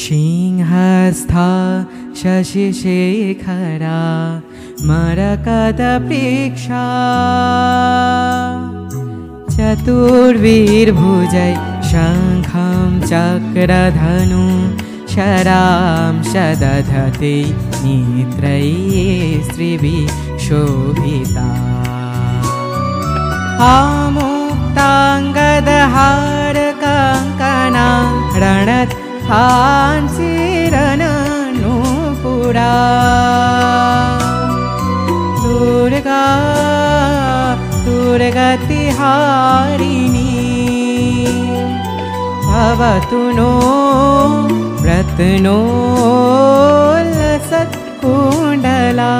सिंहस्था शशिशेखरा मरकदपीक्षा। चतुर्वीर्भुजै शङ्खं चक्रधनु शरां शदधति नेत्रैः स्त्रिभिः शोभिता। रणत् हांसिरननुपुरा दुर्गा दुर्गतिहारिणी भवतु नो व्रतनो लसत्कुण्डला